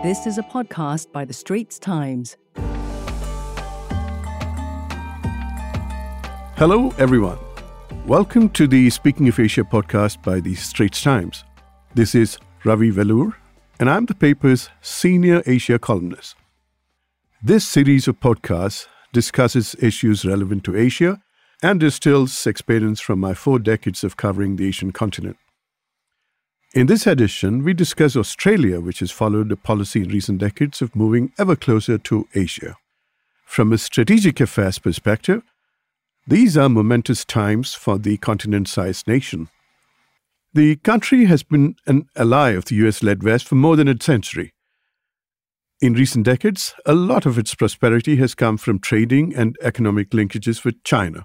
This is a podcast by The Straits Times. Hello, everyone. Welcome to the Speaking of Asia podcast by The Straits Times. This is Ravi Velloor, and I'm the paper's senior Asia columnist. This series of podcasts discusses issues relevant to Asia and distills experience from my four decades of covering the Asian continent. In this edition, we discuss Australia, which has followed a policy in recent decades of moving ever closer to Asia. From a strategic affairs perspective, these are momentous times for the continent sized nation. The country has been an ally of the US led West for more than a century. In recent decades, a lot of its prosperity has come from trading and economic linkages with China.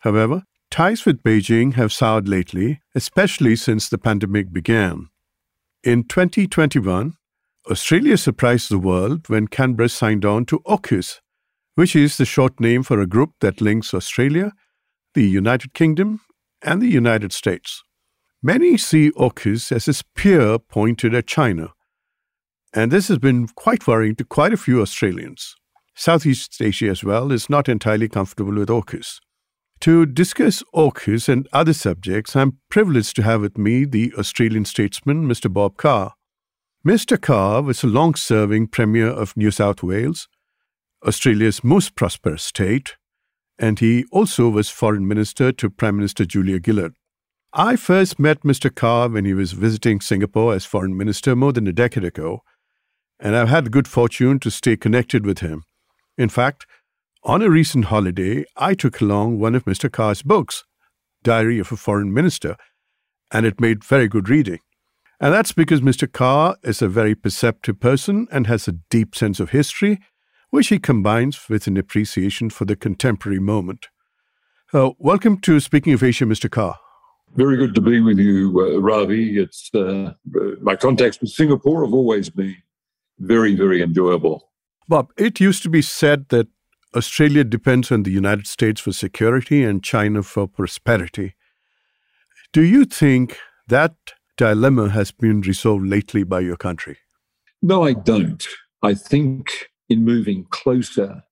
However, Ties with Beijing have soured lately, especially since the pandemic began. In 2021, Australia surprised the world when Canberra signed on to AUKUS, which is the short name for a group that links Australia, the United Kingdom, and the United States. Many see AUKUS as a spear pointed at China, and this has been quite worrying to quite a few Australians. Southeast Asia as well is not entirely comfortable with AUKUS. To discuss AUKUS and other subjects, I'm privileged to have with me the Australian statesman, Mr. Bob Carr. Mr. Carr was a long serving Premier of New South Wales, Australia's most prosperous state, and he also was Foreign Minister to Prime Minister Julia Gillard. I first met Mr. Carr when he was visiting Singapore as Foreign Minister more than a decade ago, and I've had the good fortune to stay connected with him. In fact, on a recent holiday, I took along one of Mr. Carr's books, Diary of a Foreign Minister, and it made very good reading. And that's because Mr. Carr is a very perceptive person and has a deep sense of history, which he combines with an appreciation for the contemporary moment. Uh, welcome to Speaking of Asia, Mr. Carr. Very good to be with you, uh, Ravi. It's uh, my contacts with Singapore have always been very, very enjoyable. Bob, it used to be said that Australia depends on the United States for security and China for prosperity. Do you think that dilemma has been resolved lately by your country? No, I don't. I think in moving closer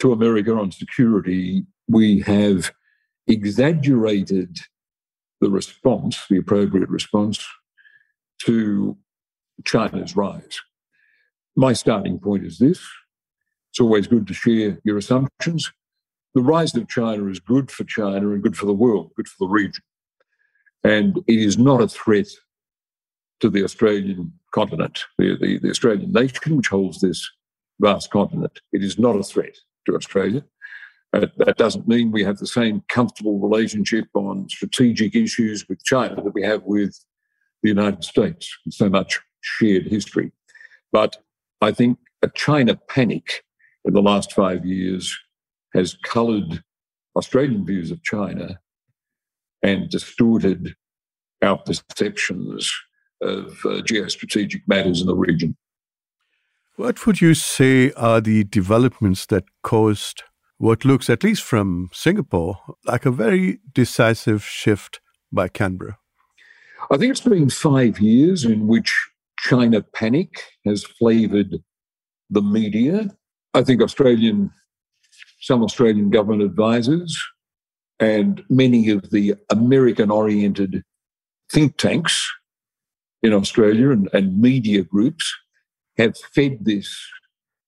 to America on security, we have exaggerated the response, the appropriate response to China's rise. My starting point is this it's always good to share your assumptions. The rise of China is good for China and good for the world, good for the region. And it is not a threat to the Australian continent, the, the, the Australian nation, which holds this vast continent. It is not a threat to Australia. Uh, that doesn't mean we have the same comfortable relationship on strategic issues with China that we have with the United States, with so much shared history. But I think a China panic in the last five years has coloured Australian views of China and distorted our perceptions of uh, geostrategic matters in the region. What would you say are the developments that caused what looks, at least from Singapore, like a very decisive shift by Canberra? I think it's been five years in which China panic has flavoured the media I think Australian, some Australian government advisors and many of the American oriented think tanks in Australia and, and, media groups have fed this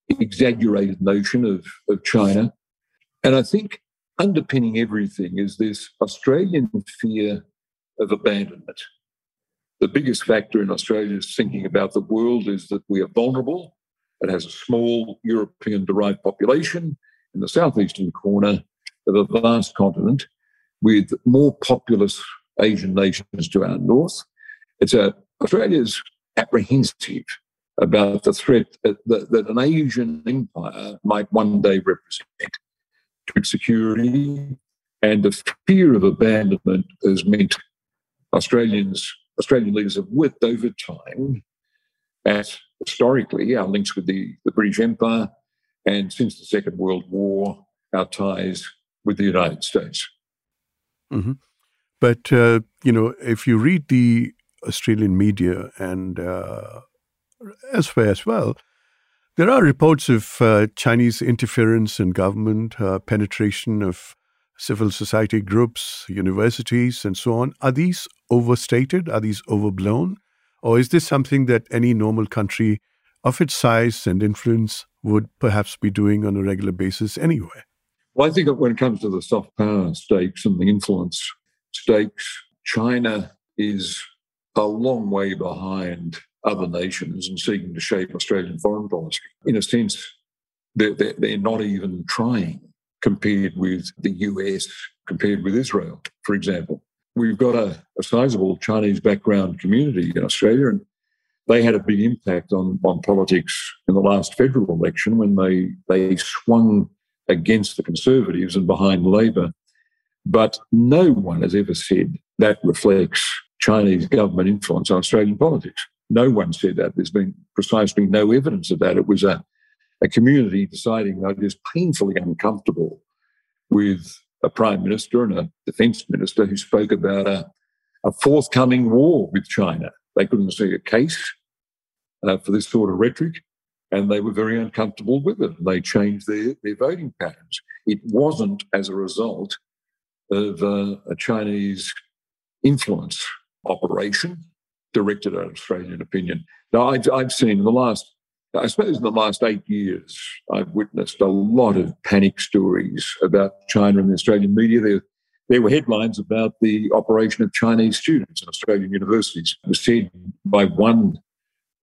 exaggerated notion of, of China. And I think underpinning everything is this Australian fear of abandonment. The biggest factor in Australia's thinking about the world is that we are vulnerable it has a small European derived population in the southeastern corner of a vast continent with more populous Asian nations to our north. It's a, Australia's apprehensive about the threat that, that an Asian empire might one day represent to its security. And the fear of abandonment has meant Australians, Australian leaders have worked over time at historically our links with the, the British Empire, and since the Second World War, our ties with the United States. Mm-hmm. But, uh, you know, if you read the Australian media and uh, elsewhere as well. There are reports of uh, Chinese interference in government, uh, penetration of civil society groups, universities, and so on. Are these overstated? Are these overblown? Or is this something that any normal country of its size and influence would perhaps be doing on a regular basis anyway? Well, I think when it comes to the soft power stakes and the influence stakes, China is a long way behind other nations in seeking to shape Australian foreign policy. In a sense, they're, they're, they're not even trying compared with the US, compared with Israel, for example. We've got a, a sizable Chinese background community in Australia, and they had a big impact on, on politics in the last federal election when they, they swung against the Conservatives and behind Labor. But no one has ever said that reflects Chinese government influence on Australian politics. No one said that. There's been precisely no evidence of that. It was a, a community deciding that it is painfully uncomfortable with a prime minister and a defence minister who spoke about a, a forthcoming war with China. They couldn't see a case uh, for this sort of rhetoric, and they were very uncomfortable with it. They changed their, their voting patterns. It wasn't as a result of uh, a Chinese influence operation directed at Australian opinion. Now, I've, I've seen in the last, I suppose in the last eight years, I've witnessed a lot of panic stories about China in the Australian media. There, there were headlines about the operation of Chinese students in Australian universities. It was said by one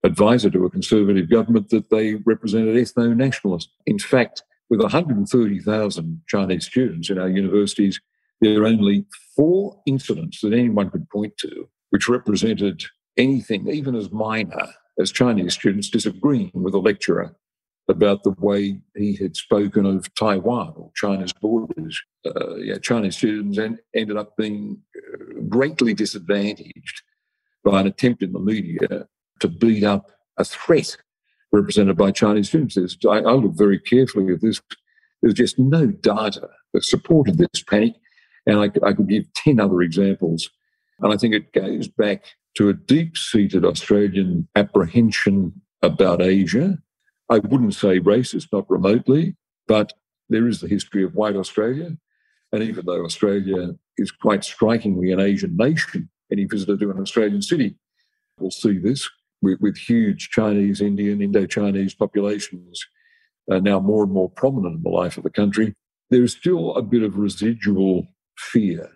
advisor to a conservative government that they represented ethno nationalists. In fact, with 130,000 Chinese students in our universities, there are only four incidents that anyone could point to which represented anything, even as minor as Chinese students disagreeing with a lecturer about the way he had spoken of Taiwan or China's borders. Uh, yeah, Chinese students en- ended up being uh, greatly disadvantaged by an attempt in the media to beat up a threat represented by Chinese students. I, I looked very carefully at this. There's just no data that supported this panic. And I, I could give 10 other examples. And I think it goes back to a deep seated Australian apprehension about Asia. I wouldn't say racist, not remotely, but there is the history of white Australia. And even though Australia is quite strikingly an Asian nation, any visitor to an Australian city will see this with, with huge Chinese, Indian, Indo Chinese populations uh, now more and more prominent in the life of the country. There is still a bit of residual fear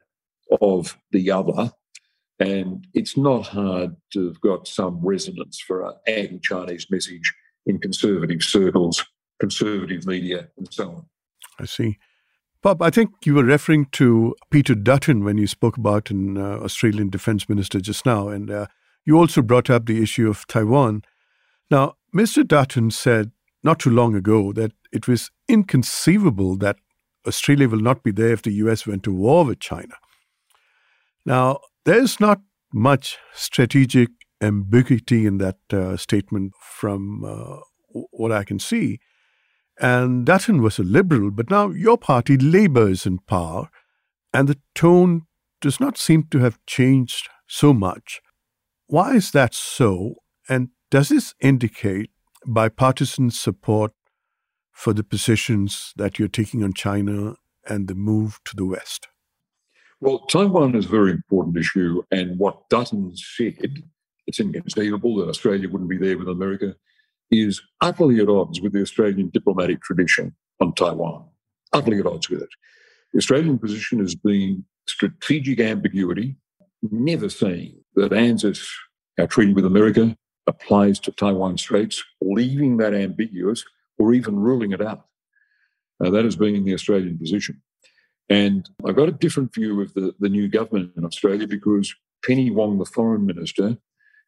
of the other and it's not hard to have got some resonance for an anti Chinese message in conservative circles, conservative media, and so on. I see. Bob, I think you were referring to Peter Dutton when you spoke about an uh, Australian Defence Minister just now, and uh, you also brought up the issue of Taiwan. Now, Mr. Dutton said not too long ago that it was inconceivable that Australia will not be there if the US went to war with China. Now, there's not much strategic ambiguity in that uh, statement from uh, what I can see. And Dutton was a liberal, but now your party, Labor, is in power, and the tone does not seem to have changed so much. Why is that so? And does this indicate bipartisan support for the positions that you're taking on China and the move to the West? Well, Taiwan is a very important issue, and what Dutton said, it's inconceivable that Australia wouldn't be there with America, is utterly at odds with the Australian diplomatic tradition on Taiwan. Utterly at odds with it. The Australian position has been strategic ambiguity, never saying that ANZUS, our treaty with America, applies to Taiwan Straits, leaving that ambiguous or even ruling it out. Now, that has been the Australian position. And I've got a different view of the, the new government in Australia because Penny Wong, the foreign minister,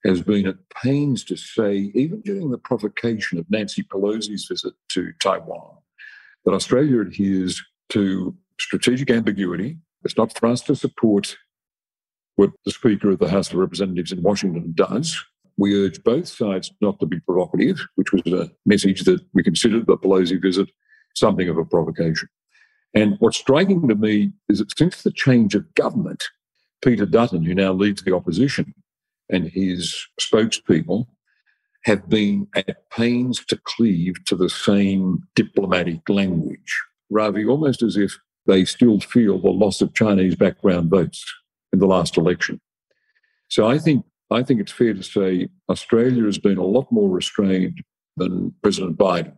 has been at pains to say, even during the provocation of Nancy Pelosi's visit to Taiwan, that Australia adheres to strategic ambiguity. It's not for us to support what the Speaker of the House of Representatives in Washington does. We urge both sides not to be provocative, which was a message that we considered the Pelosi visit something of a provocation. And what's striking to me is that since the change of government, Peter Dutton, who now leads the opposition, and his spokespeople have been at pains to cleave to the same diplomatic language, Ravi, almost as if they still feel the loss of Chinese background votes in the last election. So I think I think it's fair to say Australia has been a lot more restrained than President Biden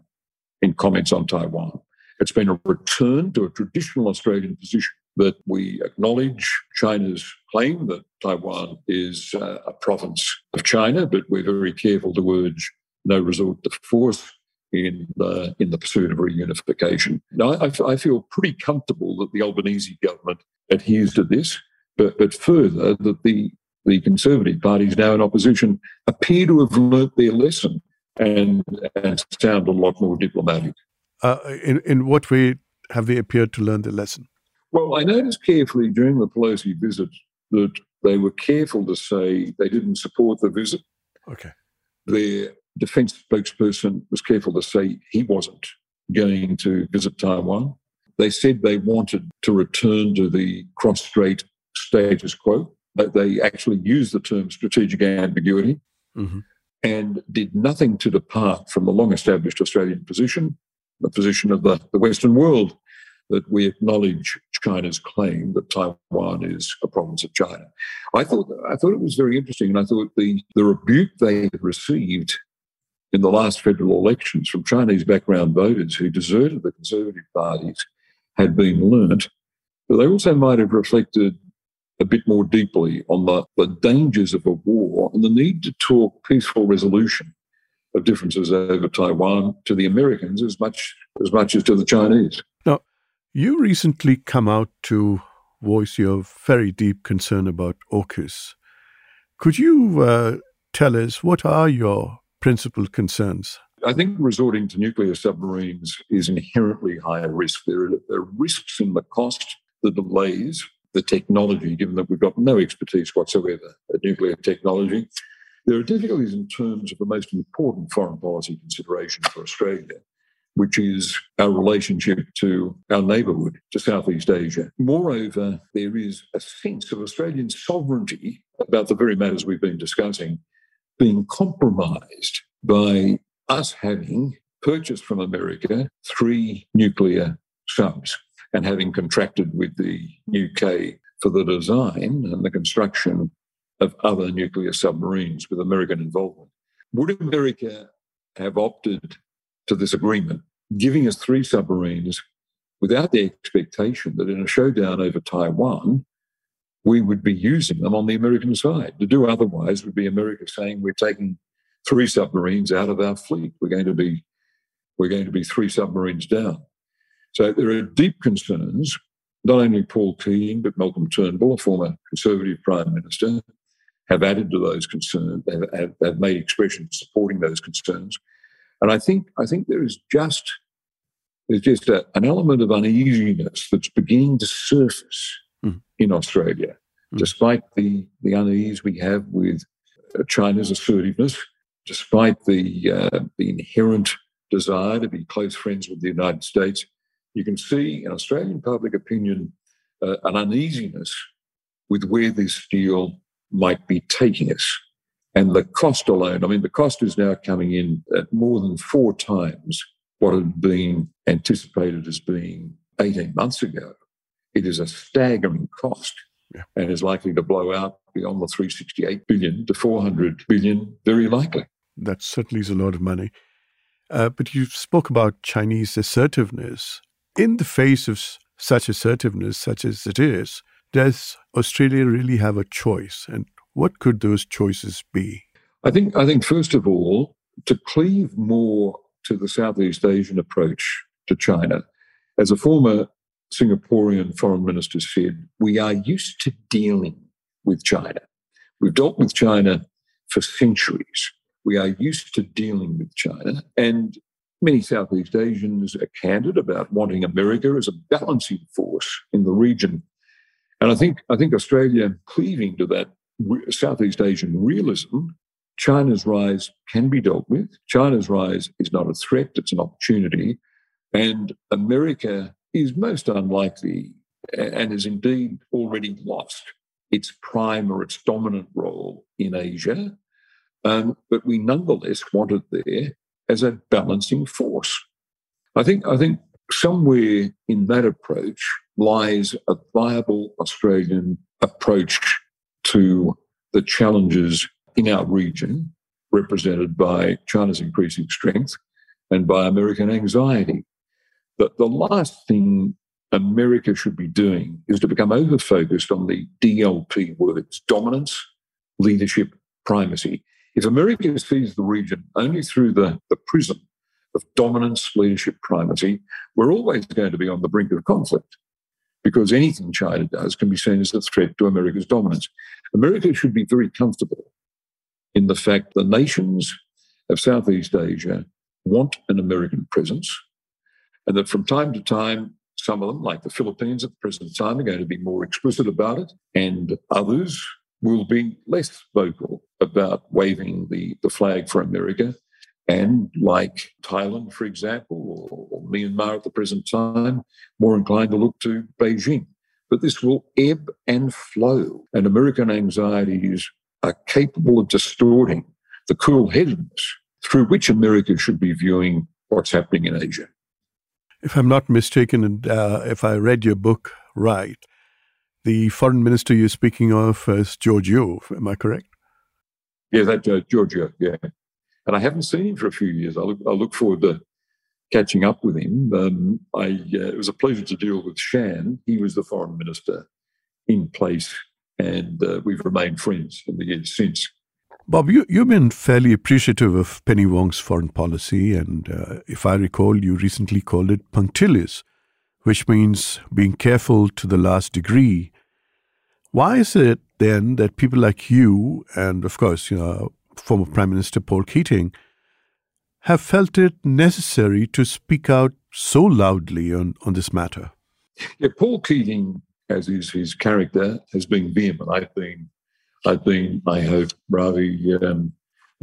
in comments on Taiwan. It's been a return to a traditional Australian position that we acknowledge China's claim that Taiwan is uh, a province of China, but we're very careful to urge no resort to force in the, in the pursuit of reunification. Now, I, I feel pretty comfortable that the Albanese government adheres to this, but, but further, that the, the Conservative parties now in opposition appear to have learnt their lesson and, and sound a lot more diplomatic. Uh, in, in what way have they appeared to learn the lesson? Well, I noticed carefully during the Pelosi visit that they were careful to say they didn't support the visit. Okay. Their defense spokesperson was careful to say he wasn't going to visit Taiwan. They said they wanted to return to the cross strait status quo. But they actually used the term strategic ambiguity mm-hmm. and did nothing to depart from the long established Australian position, the position of the, the Western world that we acknowledge China's claim that Taiwan is a province of China. I thought I thought it was very interesting, and I thought the, the rebuke they had received in the last federal elections from Chinese background voters who deserted the Conservative parties had been learnt. But they also might have reflected a bit more deeply on the, the dangers of a war and the need to talk peaceful resolution of differences over Taiwan to the Americans as much as much as to the Chinese. Now, you recently come out to voice your very deep concern about AUKUS. Could you uh, tell us what are your principal concerns? I think resorting to nuclear submarines is inherently higher risk. There are, there are risks in the cost, the delays, the technology, given that we've got no expertise whatsoever at nuclear technology. There are difficulties in terms of the most important foreign policy consideration for Australia, which is our relationship to our neighbourhood, to Southeast Asia. Moreover, there is a sense of Australian sovereignty about the very matters we've been discussing being compromised by us having purchased from America three nuclear subs and having contracted with the UK for the design and the construction of other nuclear submarines with American involvement. Would America have opted to this agreement, giving us three submarines without the expectation that in a showdown over Taiwan, we would be using them on the American side? To do otherwise would be America saying we're taking three submarines out of our fleet. We're going to be we're going to be three submarines down. So there are deep concerns. Not only Paul Keating, but Malcolm Turnbull, a former Conservative Prime Minister, have added to those concerns. Have, have, made expressions supporting those concerns. And I think I think there is just there's just a, an element of uneasiness that's beginning to surface mm. in Australia, mm. despite the, the unease we have with China's assertiveness, despite the, uh, the inherent desire to be close friends with the United States you can see in Australian public opinion uh, an uneasiness with where this deal might be taking us. And the cost alone, I mean, the cost is now coming in at more than four times what had been anticipated as being 18 months ago. It is a staggering cost yeah. and is likely to blow out beyond the 368 billion to 400 billion, very likely. That certainly is a lot of money. Uh, but you spoke about Chinese assertiveness in the face of such assertiveness, such as it is, does Australia really have a choice? And what could those choices be? I think, I think first of all, to cleave more to the Southeast Asian approach to China, as a former Singaporean foreign minister said, we are used to dealing with China. We've dealt with China for centuries. We are used to dealing with China. And Many Southeast Asians are candid about wanting America as a balancing force in the region. And I think, I think Australia cleaving to that Southeast Asian realism, China's rise can be dealt with. China's rise is not a threat, it's an opportunity. And America is most unlikely and has indeed already lost its prime or its dominant role in Asia um, but we nonetheless want it there as a balancing force. I think, I think somewhere in that approach lies a viable Australian approach to the challenges in our region, represented by China's increasing strength and by American anxiety. But the last thing America should be doing is to become over focused on the DLP words dominance, leadership, primacy. If America sees the region only through the, the prism of dominance, leadership, primacy, we're always going to be on the brink of conflict because anything China does can be seen as a threat to America's dominance. America should be very comfortable in the fact the nations of Southeast Asia want an American presence, and that from time to time, some of them, like the Philippines at the present time, are going to be more explicit about it, and others will be less vocal about waving the, the flag for America. And like Thailand, for example, or, Myanmar at the present time, more inclined to look to Beijing. But this will ebb and flow, and American anxieties are capable of distorting the cool headedness through which America should be viewing what's happening in Asia. If I'm not mistaken, and uh, if I read your book right, the foreign minister you're speaking of is George Yeo. Am I correct? Yeah, that uh, yeah. And I haven't seen him for a few years. I look, I look forward to catching up with him. Um, I, uh, it was a pleasure to deal with Shan. He was the foreign minister in place, and uh, we've remained friends in the years since. Bob, you, you've been fairly appreciative of Penny Wong's foreign policy, and uh, if I recall, you recently called it punctilious, which means being careful to the last degree. Why is it then that people like you, and of course, you know, former Prime Minister Paul Keating, have felt it necessary to speak out so loudly on, on this matter? Yeah, Paul Keating, as is his character, has been vehement. I've been I've been, I hope, rather um,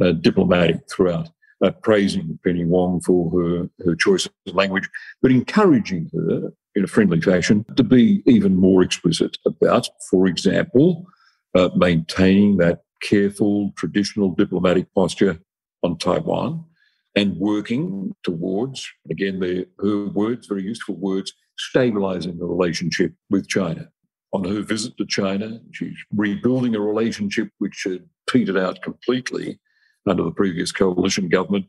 uh, diplomatic throughout, uh, praising Penny Wong for her, her choice of language, but encouraging her in a friendly fashion to be even more explicit about, for example, uh, maintaining that careful traditional diplomatic posture on Taiwan and working towards, again, her words, very useful words, stabilizing the relationship with China on her visit to China. She's rebuilding a relationship which had petered out completely under the previous coalition government,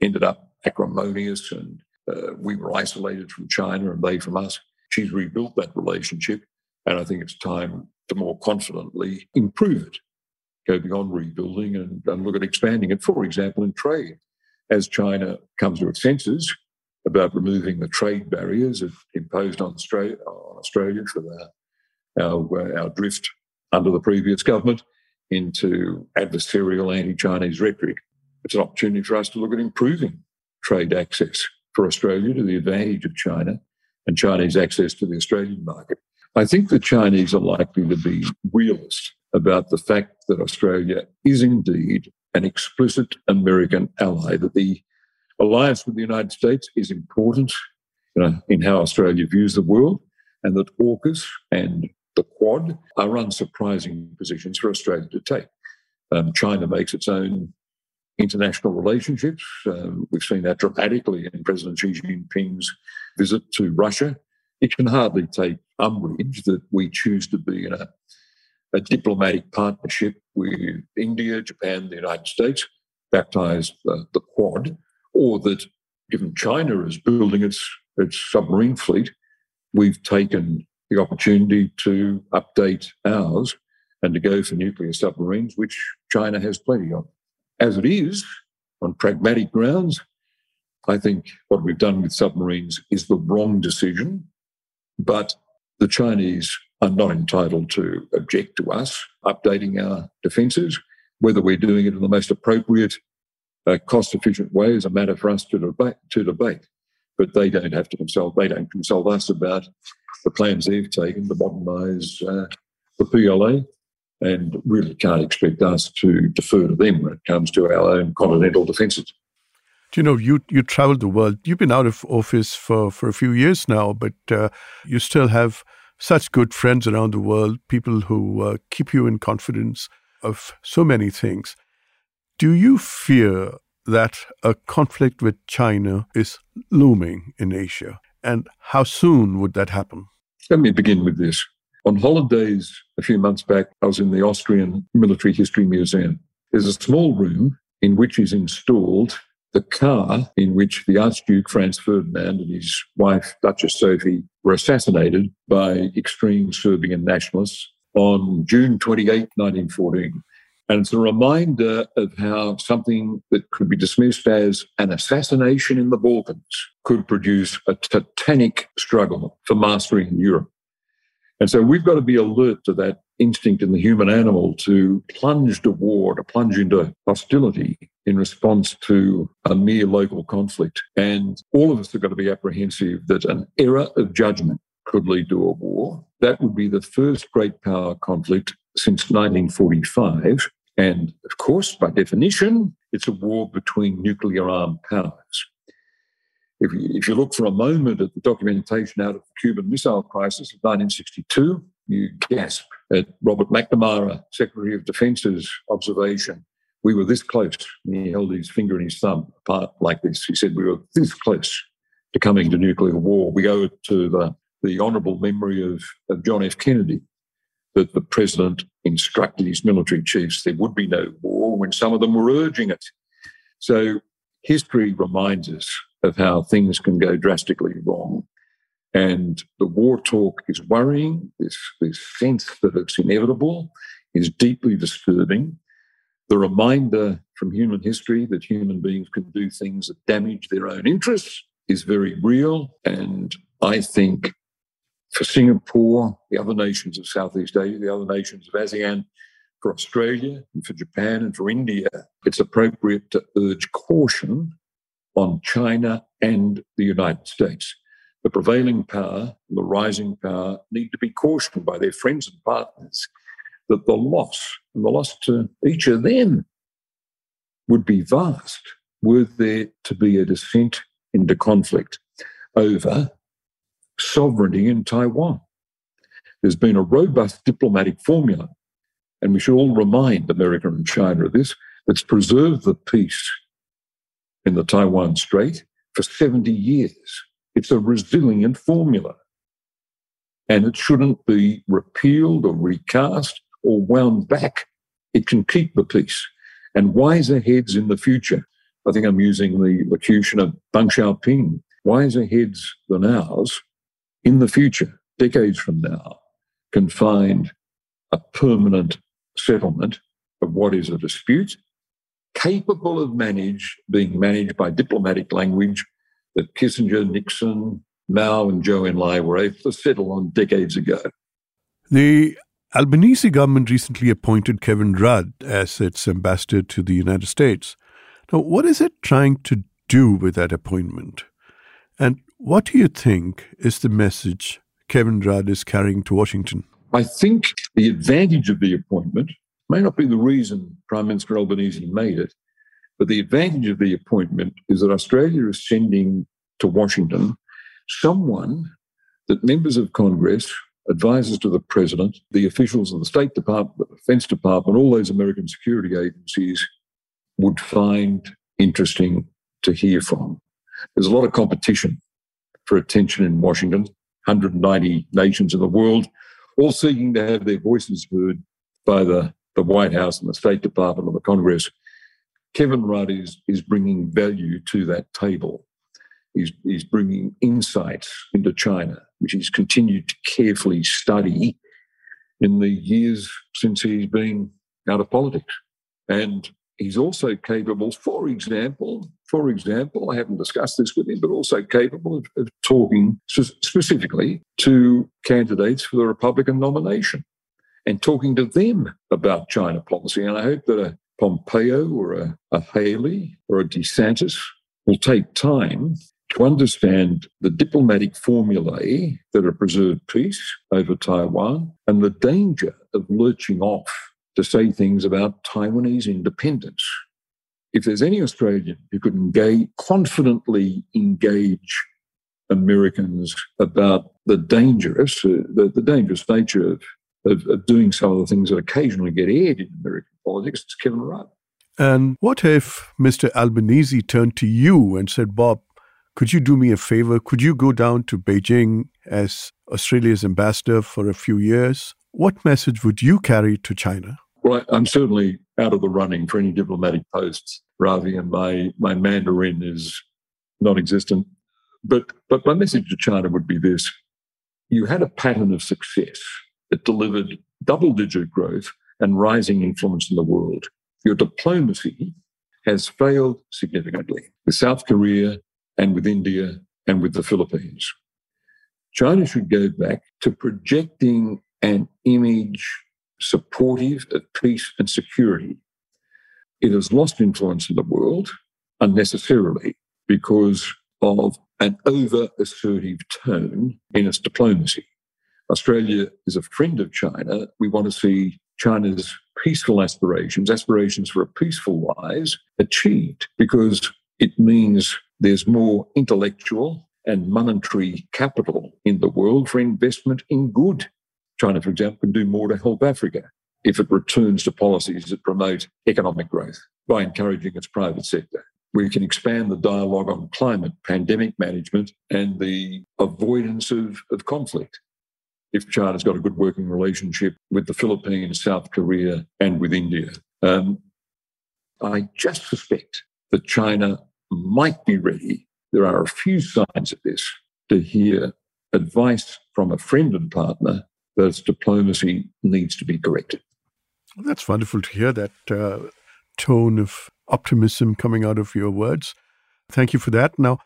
ended up acrimonious, and uh, we were isolated from China and they from us. She's rebuilt that relationship, and I think it's time to more confidently improve it, go beyond rebuilding and, and look at expanding it, for example, in trade. As China comes to its senses about removing the trade barriers imposed on Australia, on Australia for the our, our drift under the previous government into adversarial anti Chinese rhetoric. It's an opportunity for us to look at improving trade access for Australia to the advantage of China and Chinese access to the Australian market. I think the Chinese are likely to be realist about the fact that Australia is indeed an explicit American ally, that the alliance with the United States is important you know, in how Australia views the world, and that AUKUS and the Quad are unsurprising positions for Australia to take. Um, China makes its own international relationships. Um, we've seen that dramatically in President Xi Jinping's visit to Russia. It can hardly take umbrage that we choose to be in a, a diplomatic partnership with India, Japan, the United States, baptized uh, the Quad, or that given China is building its, its submarine fleet, we've taken the opportunity to update ours and to go for nuclear submarines, which China has plenty of. As it is, on pragmatic grounds, I think what we've done with submarines is the wrong decision, but the Chinese are not entitled to object to us updating our defences. Whether we're doing it in the most appropriate, uh, cost efficient way is a matter for us to debate. To debate but they don't have to consult. They don't consult us about the plans they've taken to modernise uh, the PLA, and really can't expect us to defer to them when it comes to our own continental defences. Do you know you you travelled the world? You've been out of office for for a few years now, but uh, you still have such good friends around the world, people who uh, keep you in confidence of so many things. Do you fear that a conflict with China is looming in Asia? And how soon would that happen? Let me begin with this. On holidays a few months back, I was in the Austrian Military History Museum. There's a small room in which is installed the car in which the Archduke Franz Ferdinand and his wife, Duchess Sophie, were assassinated by extreme Serbian nationalists on June 28, 1914. And it's a reminder of how something that could be dismissed as an assassination in the Balkans could produce a titanic struggle for mastery in Europe. And so we've got to be alert to that instinct in the human animal to plunge to war, to plunge into hostility in response to a mere local conflict. And all of us have got to be apprehensive that an error of judgment could lead to a war. That would be the first great power conflict since 1945. And of course, by definition, it's a war between nuclear armed powers. If you, if you look for a moment at the documentation out of the Cuban Missile Crisis of 1962, you gasp at Robert McNamara, Secretary of Defense's observation. We were this close. And he held his finger and his thumb apart like this. He said, We were this close to coming to nuclear war. We owe it to the, the honourable memory of, of John F. Kennedy, that the president instructed his military chiefs there would be no war when some of them were urging it. So history reminds us of how things can go drastically wrong. And the war talk is worrying. This, this sense that it's inevitable is deeply disturbing. The reminder from human history that human beings can do things that damage their own interests is very real. And I think for Singapore, the other nations of Southeast Asia, the other nations of ASEAN, for Australia and for Japan and for India, it's appropriate to urge caution on China and the United States. The prevailing power, the rising power, need to be cautioned by their friends and partners that the loss, and the loss to each of them, would be vast were there to be a descent into conflict over sovereignty in Taiwan. There's been a robust diplomatic formula, and we should all remind America and China of this, that's preserved the peace in the Taiwan Strait for 70 years. It's a resilient formula. And it shouldn't be repealed or recast or wound back. It can keep the peace. And wiser heads in the future, I think I'm using the locution of Deng Xiaoping, wiser heads than ours in the future, decades from now, can find a permanent settlement of what is a dispute, capable of manage being managed by diplomatic language that Kissinger, Nixon, Mao, and Zhou Enlai were able to settle on decades ago. The Albanese government recently appointed Kevin Rudd as its ambassador to the United States. Now, what is it trying to do with that appointment? And what do you think is the message Kevin Rudd is carrying to Washington? I think the advantage of the appointment may not be the reason Prime Minister Albanese made it, but the advantage of the appointment is that Australia is sending to Washington someone that members of Congress, advisors to the President, the officials of the State Department, the Defense Department, all those American security agencies would find interesting to hear from. There's a lot of competition for attention in Washington, 190 nations in the world, all seeking to have their voices heard by the, the White House and the State Department and the Congress. Kevin Rudd is, is bringing value to that table. He's, he's bringing insights into China, which he's continued to carefully study in the years since he's been out of politics. And he's also capable, for example, for example, I haven't discussed this with him, but also capable of, of talking specifically to candidates for the Republican nomination and talking to them about China policy. And I hope that a Pompeo or a, a Haley or a DeSantis will take time to understand the diplomatic formulae that have preserved peace over Taiwan and the danger of lurching off to say things about Taiwanese independence. If there's any Australian who could engage, confidently engage Americans about the dangerous, uh, the, the, dangerous nature of, of, of, doing some of the things that occasionally get aired in American politics, it's Kevin Rudd. And what if Mr. Albanese turned to you and said, Bob, could you do me a favor? Could you go down to Beijing as Australia's ambassador for a few years? What message would you carry to China? Well, I'm certainly out of the running for any diplomatic posts, Ravi, and my, my Mandarin is non existent. But, but my message to China would be this you had a pattern of success that delivered double digit growth and rising influence in the world. Your diplomacy has failed significantly with South Korea and with India and with the Philippines. China should go back to projecting an image supportive of peace and security. It has lost influence in the world unnecessarily because of an over assertive tone in its diplomacy. Australia is a friend of China. We want to see China's peaceful aspirations, aspirations for a peaceful lives, achieved because it means there's more intellectual and monetary capital in the world for investment in good. China, for example, can do more to help Africa if it returns to policies that promote economic growth by encouraging its private sector. We can expand the dialogue on climate, pandemic management, and the avoidance of, of conflict. If China's got a good working relationship with the Philippines, South Korea, and with India, um, I just suspect that China might be ready. There are a few signs of this to hear advice from a friend and partner that its diplomacy needs to be corrected. That's wonderful to hear that uh, tone of optimism coming out of your words. Thank you for that. Now,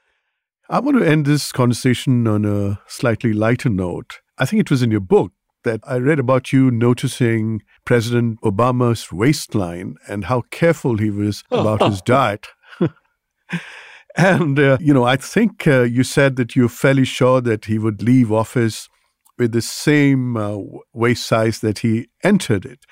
I want to end this conversation on a slightly lighter note. I think it was in your book that I read about you noticing President Obama's waistline and how careful he was about his diet. and, uh, you know, I think uh, you said that you're fairly sure that he would leave office with the same uh, waist size that he entered it.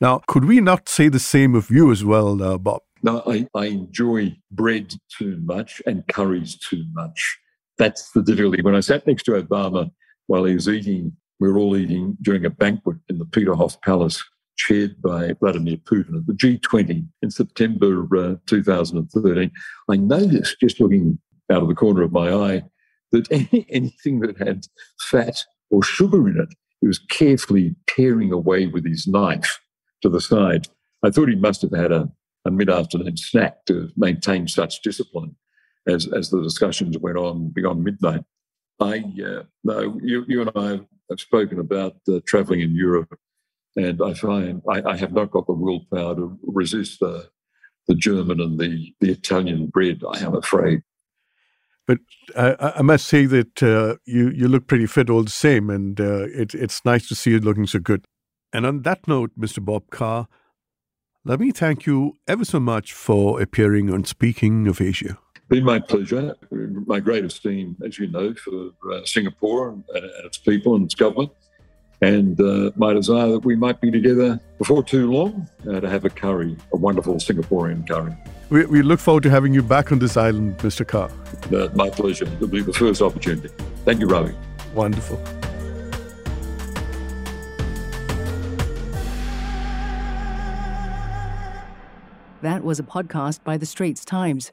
Now, could we not say the same of you as well, uh, Bob? No, I, I enjoy bread too much and curries too much. That's the difficulty. When I sat next to Obama while he was eating, we were all eating during a banquet in the Peterhof Palace, chaired by Vladimir Putin at the G20 in September uh, 2013. I noticed, just looking out of the corner of my eye, that any, anything that had fat or sugar in it, he was carefully tearing away with his knife to the side. I thought he must have had a a mid-afternoon snack to maintain such discipline as, as the discussions went on beyond midnight. I uh, no, you, you and I have spoken about uh, travelling in Europe, and I find I, I, have not got the willpower to resist the the German and the the Italian bread. I am afraid. But I, I must say that uh, you you look pretty fit all the same, and uh, it, it's nice to see you looking so good. And on that note, Mr. Bob Carr, let me thank you ever so much for appearing on Speaking of Asia. Been my pleasure. My great esteem, as you know, for uh, Singapore and, and, its people and its government. And uh, my desire that we might be together before too long uh, to have a curry, a wonderful Singaporean curry. We, we look forward to having you back on this island, Mr. Carr. Uh, my pleasure. It'll be the first opportunity. Thank you, Ravi. Wonderful. That was a podcast by The Straits Times.